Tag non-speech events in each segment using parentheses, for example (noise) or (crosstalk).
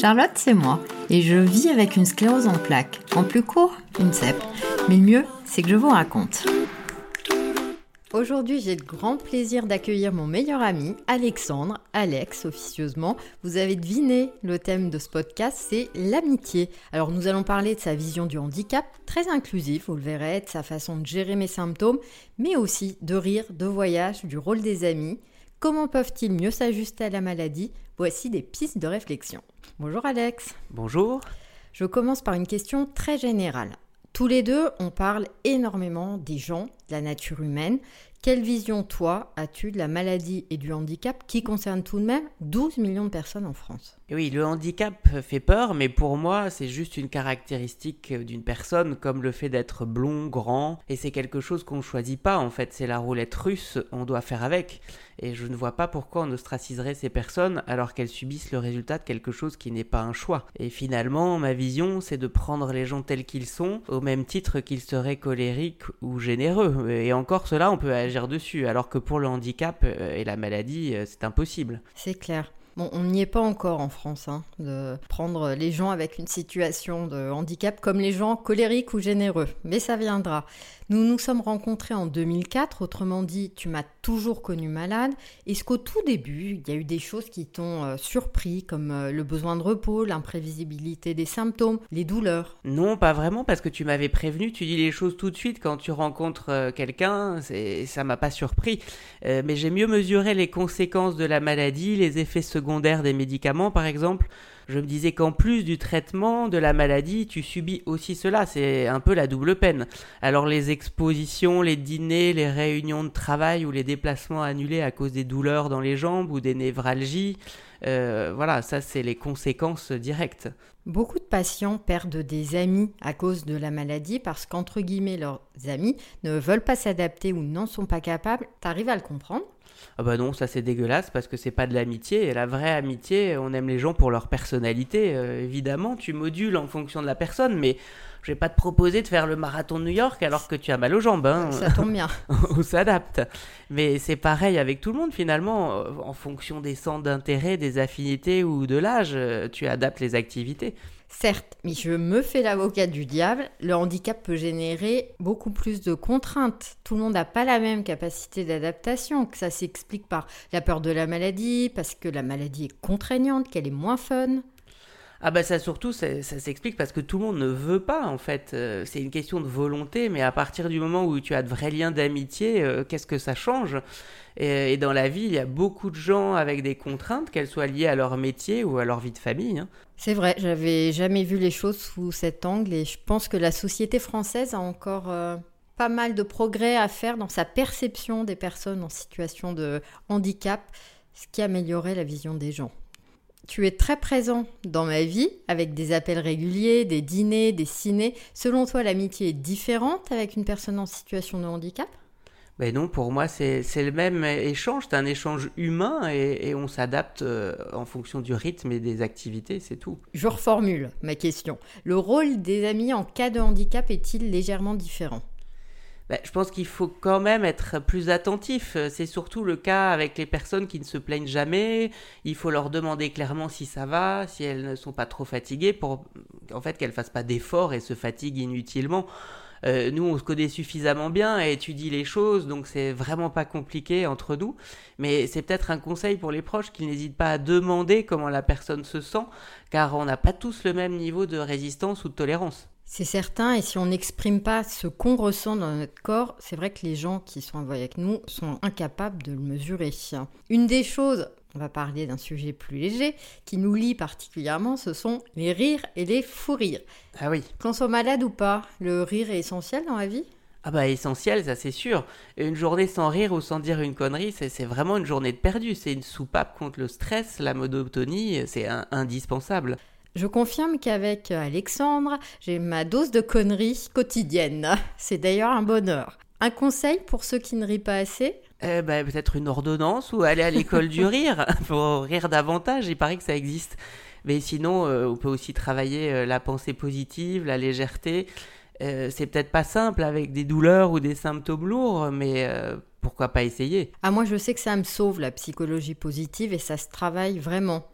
Charlotte, c'est moi, et je vis avec une sclérose en plaques. En plus court, une CEP. Mais le mieux, c'est que je vous raconte. Aujourd'hui, j'ai le grand plaisir d'accueillir mon meilleur ami, Alexandre, Alex officieusement. Vous avez deviné le thème de ce podcast, c'est l'amitié. Alors nous allons parler de sa vision du handicap, très inclusive, vous le verrez, de sa façon de gérer mes symptômes, mais aussi de rire, de voyage, du rôle des amis. Comment peuvent-ils mieux s'ajuster à la maladie? Voici des pistes de réflexion. Bonjour Alex. Bonjour. Je commence par une question très générale. Tous les deux, on parle énormément des gens, de la nature humaine. Quelle vision, toi, as-tu de la maladie et du handicap qui concerne tout de même 12 millions de personnes en France? Oui, le handicap fait peur, mais pour moi, c'est juste une caractéristique d'une personne, comme le fait d'être blond, grand, et c'est quelque chose qu'on ne choisit pas, en fait, c'est la roulette russe, on doit faire avec. Et je ne vois pas pourquoi on ostraciserait ces personnes alors qu'elles subissent le résultat de quelque chose qui n'est pas un choix. Et finalement, ma vision, c'est de prendre les gens tels qu'ils sont, au même titre qu'ils seraient colériques ou généreux. Et encore cela, on peut agir dessus, alors que pour le handicap euh, et la maladie, euh, c'est impossible. C'est clair. Bon, on n'y est pas encore en France, hein, de prendre les gens avec une situation de handicap comme les gens colériques ou généreux, mais ça viendra. Nous nous sommes rencontrés en 2004, autrement dit, tu m'as toujours connu malade. Est-ce qu'au tout début, il y a eu des choses qui t'ont euh, surpris, comme euh, le besoin de repos, l'imprévisibilité des symptômes, les douleurs? Non, pas vraiment, parce que tu m'avais prévenu, tu dis les choses tout de suite quand tu rencontres euh, quelqu'un, ça m'a pas surpris. mais j'ai mieux mesuré les conséquences de la maladie, les effets secondaires des médicaments, par exemple je me disais qu'en plus du traitement de la maladie, tu subis aussi cela. C'est un peu la double peine. Alors les expositions, les dîners, les réunions de travail ou les déplacements annulés à cause des douleurs dans les jambes ou des névralgies, euh, voilà, ça c'est les conséquences directes. Beaucoup de patients perdent des amis à cause de la maladie parce qu'entre guillemets leurs amis ne veulent pas s'adapter ou n'en sont pas capables. T'arrives à le comprendre? Ah bah non, ça c'est dégueulasse parce que c'est pas de l'amitié. Et la vraie amitié, on aime les gens pour leur personnalité. Euh, évidemment, tu modules en fonction de la personne, mais je vais pas te proposer de faire le marathon de New York alors que tu as mal aux jambes. Hein. Ça tombe bien. (laughs) on s'adapte. Mais c'est pareil avec tout le monde finalement. En fonction des centres d'intérêt, des affinités ou de l'âge, euh, tu adaptes les activités. Certes, mais je me fais l'avocat du diable, le handicap peut générer beaucoup plus de contraintes. Tout le monde n'a pas la même capacité d'adaptation, que ça s'explique par la peur de la maladie, parce que la maladie est contraignante, qu'elle est moins fun. Ah bah ça surtout, ça, s'explique parce que tout le monde ne veut pas en fait. Euh, c'est une question de volonté, mais à partir du moment où tu as de vrais liens d'amitié, euh, qu'est-ce que ça change? Et, dans la vie, il y a beaucoup de gens avec des contraintes, qu'elles soient liées à leur métier ou à leur vie de famille. Hein. C'est vrai, j'avais jamais vu les choses sous cet angle et je pense que la société française a encore euh, pas mal de progrès à faire dans sa perception des personnes en situation de handicap, ce qui améliorait la vision des gens. Tu es très présent dans ma vie avec des appels réguliers, des dîners, des ciné. Selon toi, l'amitié est différente avec une personne en situation de handicap? Ben non, pour moi, c'est le même échange, c'est un échange humain et, on s'adapte euh, en fonction du rythme et des activités, c'est tout. Je reformule ma question. Le rôle des amis en cas de handicap est-il légèrement différent? Ben, je pense qu'il faut quand même être plus attentif. C'est surtout le cas avec les personnes qui ne se plaignent jamais. Il faut leur demander clairement si ça va, si elles ne sont pas trop fatiguées, pour en fait qu'elles fassent pas d'efforts et se fatiguent inutilement. Euh, nous, on se connaît suffisamment bien et étudie les choses, donc c'est vraiment pas compliqué entre nous. Mais c'est peut-être un conseil pour les proches qu'ils n'hésitent pas à demander comment la personne se sent, car on n'a pas tous le même niveau de résistance ou de tolérance. C'est certain, et si on n'exprime pas ce qu'on ressent dans notre corps, c'est vrai que les gens qui sont avec nous sont incapables de le mesurer. Une des choses, on va parler d'un sujet plus léger, qui nous lie particulièrement, ce sont les rires et les fous rires. Ah oui. Qu'on soit malade ou pas, le rire est essentiel dans la vie? Ah bah essentiel, ça c'est sûr. Une journée sans rire ou sans dire une connerie, c'est vraiment une journée de perdu. C'est une soupape contre le stress, la monotonie, c'est indispensable. Je confirme qu'avec Alexandre, j'ai ma dose de conneries quotidienne. (laughs) C'est d'ailleurs un bonheur. Un conseil pour ceux qui ne rient pas assez? Eh ben, Peut-être une ordonnance ou aller à l'école du rire (laughs) pour rire davantage. Il paraît que ça existe. Mais sinon, euh, on peut aussi travailler euh, la pensée positive, la légèreté. c'est peut-être pas simple avec des douleurs ou des symptômes lourds, mais pourquoi pas essayer? Ah moi je sais que ça me sauve la psychologie positive et ça se travaille vraiment.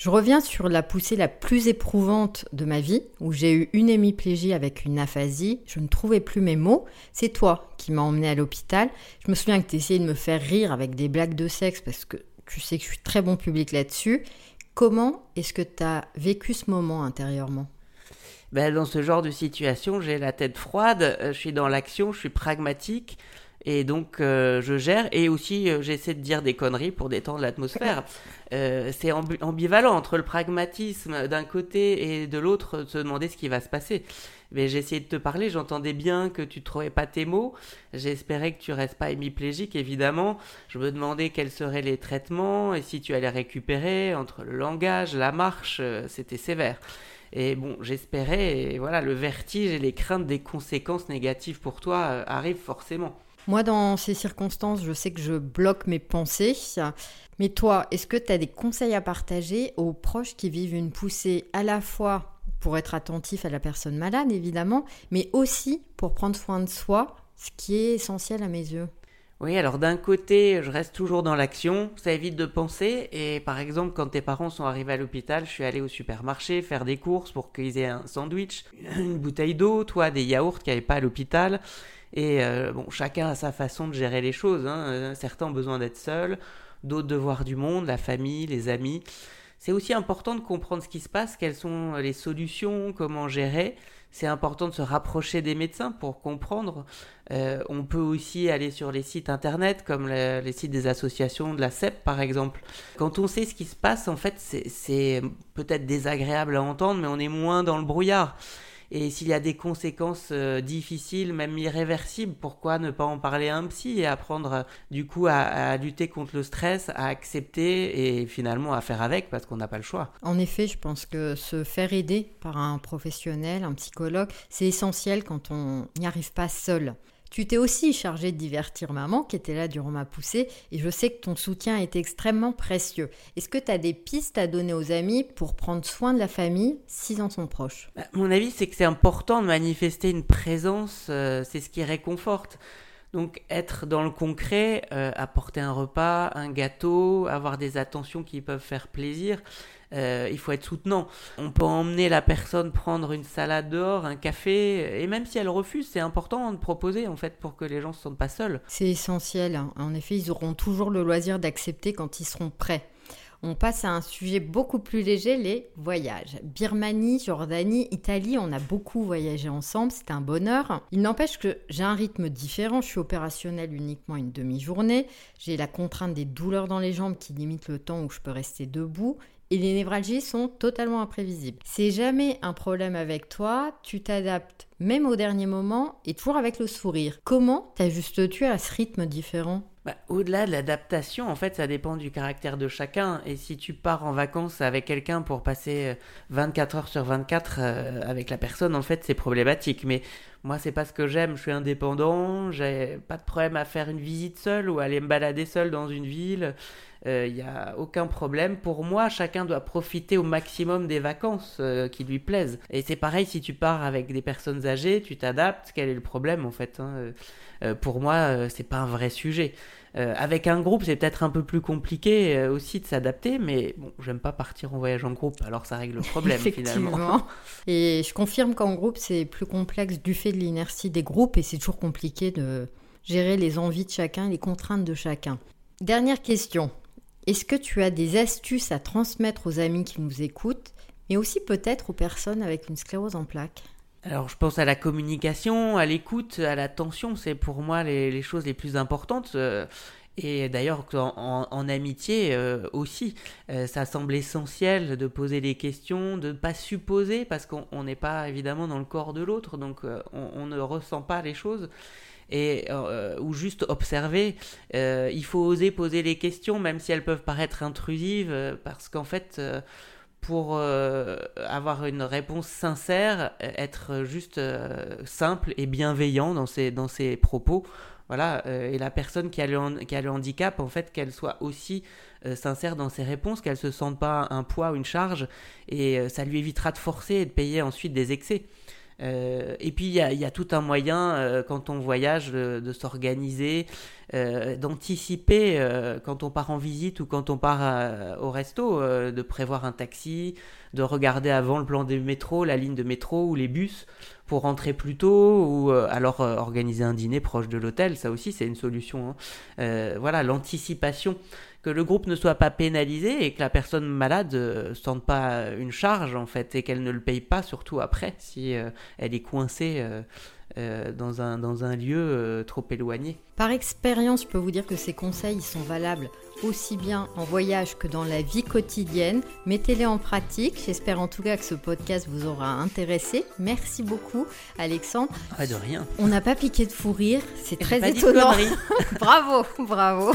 Je reviens sur la poussée la plus éprouvante de ma vie, où j'ai eu une hémiplégie avec une aphasie, je ne trouvais plus mes mots. C'est toi qui m'as emmené à l'hôpital. Je me souviens que tu essayais de me faire rire avec des blagues de sexe parce que tu sais que je suis très bon public là-dessus. Comment est-ce que tu as vécu ce moment intérieurement? Ben, Dans ce genre de situation, j'ai la tête froide, euh, je suis dans l'action, je suis pragmatique. Et donc, euh, je gère et aussi euh, j'essaie de dire des conneries pour détendre l'atmosphère. (laughs) Euh, c'est ambivalent entre le pragmatisme d'un côté et de l'autre, de se demander ce qui va se passer. Mais j'ai essayé de te parler, j'entendais bien que tu trouvais pas tes mots. J'espérais que tu restes pas hémiplégique, évidemment. Je me demandais quels seraient les traitements et si tu allais récupérer entre le langage, la marche, c'était sévère. Et bon, j'espérais, voilà, le vertige et les craintes des conséquences négatives pour toi arrivent forcément. Moi, dans ces circonstances, je sais que je bloque mes pensées. Mais toi, est-ce que tu as des conseils à partager aux proches qui vivent une poussée à la fois pour être attentif à la personne malade, évidemment, mais aussi pour prendre soin de soi, ce qui est essentiel à mes yeux? Oui, alors d'un côté, je reste toujours dans l'action, ça évite de penser. Et par exemple, quand tes parents sont arrivés à l'hôpital, je suis allé au supermarché faire des courses pour qu'ils aient un sandwich, une bouteille d'eau, toi, des yaourts qu'il n'y avait pas à l'hôpital. Et euh, bon, chacun a sa façon de gérer les choses. Hein. Euh, certains ont besoin d'être seuls, d'autres de voir du monde, la famille, les amis. C'est aussi important de comprendre ce qui se passe, quelles sont les solutions, comment gérer. C'est important de se rapprocher des médecins pour comprendre. Euh, on peut aussi aller sur les sites internet, comme les sites des associations de la CEP par exemple. Quand on sait ce qui se passe, en fait, c'est peut-être désagréable à entendre, mais on est moins dans le brouillard. Et s'il y a des conséquences euh, difficiles, même irréversibles, pourquoi ne pas en parler à un psy et apprendre euh, du coup à, lutter contre le stress, à accepter et finalement à faire avec parce qu'on n'a pas le choix. En effet, je pense que se faire aider par un professionnel, un psychologue, c'est essentiel quand on n'y arrive pas seul. Tu t'es aussi chargé de divertir maman qui était là durant ma poussée et je sais que ton soutien est extrêmement précieux. Est-ce que tu as des pistes à donner aux amis pour prendre soin de la famille s'ils en sont proches? Bah, Mon avis, c'est que c'est important de manifester une présence, euh, c'est ce qui réconforte. Donc être dans le concret, euh, apporter un repas, un gâteau, avoir des attentions qui peuvent faire plaisir, euh, il faut être soutenant. On peut emmener la personne prendre une salade dehors, un café, et même si elle refuse, c'est important de proposer en fait pour que les gens ne se sentent pas seuls. C'est essentiel. Hein. En effet, ils auront toujours le loisir d'accepter quand ils seront prêts. On passe à un sujet beaucoup plus léger, les voyages. Birmanie, Jordanie, Italie, on a beaucoup voyagé ensemble, c'est un bonheur. Il n'empêche que j'ai un rythme différent, je suis opérationnelle uniquement une demi-journée, j'ai la contrainte des douleurs dans les jambes qui limitent le temps où je peux rester debout et les névralgies sont totalement imprévisibles. C'est jamais un problème avec toi, tu t'adaptes même au dernier moment et toujours avec le sourire. Comment t'ajustes-tu à ce rythme différent? Bah, Au-delà de l'adaptation, en fait, ça dépend du caractère de chacun. Et si tu pars en vacances avec quelqu'un pour passer 24 euh, heures sur 24 euh, avec la personne, en fait, c'est problématique. Mais moi, c'est pas ce que j'aime. Je suis indépendant, j'ai pas de problème à faire une visite seule ou aller me balader seul dans une ville il euh, n'y a aucun problème. Pour moi, chacun doit profiter au maximum des vacances euh, qui lui plaisent. Et c'est pareil si tu pars avec des personnes âgées, tu t'adaptes. Quel est le problème en fait hein euh, Pour moi, c'est pas un vrai sujet. avec un groupe, c'est peut-être un peu plus compliqué aussi de s'adapter, mais bon, j'aime pas partir en voyage en groupe, alors ça règle le problème (laughs) finalement. Et je confirme qu'en groupe, c'est plus complexe du fait de l'inertie des groupes et c'est toujours compliqué de gérer les envies de chacun, les contraintes de chacun. Dernière question. Est-ce que tu as des astuces à transmettre aux amis qui nous écoutent, mais aussi peut-être aux personnes avec une sclérose en plaques? Alors je pense à la communication, à l'écoute, à l'attention, c'est pour moi les, choses les plus importantes. Euh, et d'ailleurs en, amitié euh, aussi, euh, ça semble essentiel de poser des questions, de ne pas supposer, parce qu'on n'est pas évidemment dans le corps de l'autre, donc on, ne ressent pas les choses euh, ou juste observer. Euh, il faut oser poser les questions, même si elles peuvent paraître intrusives, euh, parce qu'en fait, pour avoir une réponse sincère, être juste simple et bienveillant dans ses, dans ses propos. Voilà, et la personne qui a, le, qui a le handicap, en fait, qu'elle soit aussi sincère dans ses réponses, qu'elle se sente pas un poids ou une charge, et ça lui évitera de forcer et de payer ensuite des excès. Et puis il y, a, tout un moyen quand on voyage de, s'organiser, d'anticiper quand on part en visite ou quand on part au resto, de prévoir un taxi, de regarder avant le plan des métros, la ligne de métro ou les bus pour rentrer plus tôt ou euh, alors euh, organiser un dîner proche de l'hôtel, ça aussi c'est une solution. Hein. Euh, voilà, l'anticipation, que le groupe ne soit pas pénalisé et que la personne malade ne sente pas une charge en fait et qu'elle ne le paye pas surtout après si elle est coincée. Dans, un, dans un lieu trop éloigné. Par expérience, je peux vous dire que ces conseils sont valables aussi bien en voyage que dans la vie quotidienne. Mettez-les en pratique. J'espère en tout cas que ce podcast vous aura intéressé. Merci beaucoup, Alexandre. Pas de rien. On n'a pas piqué de fou rire. C'est très étonnant. (laughs) bravo, bravo.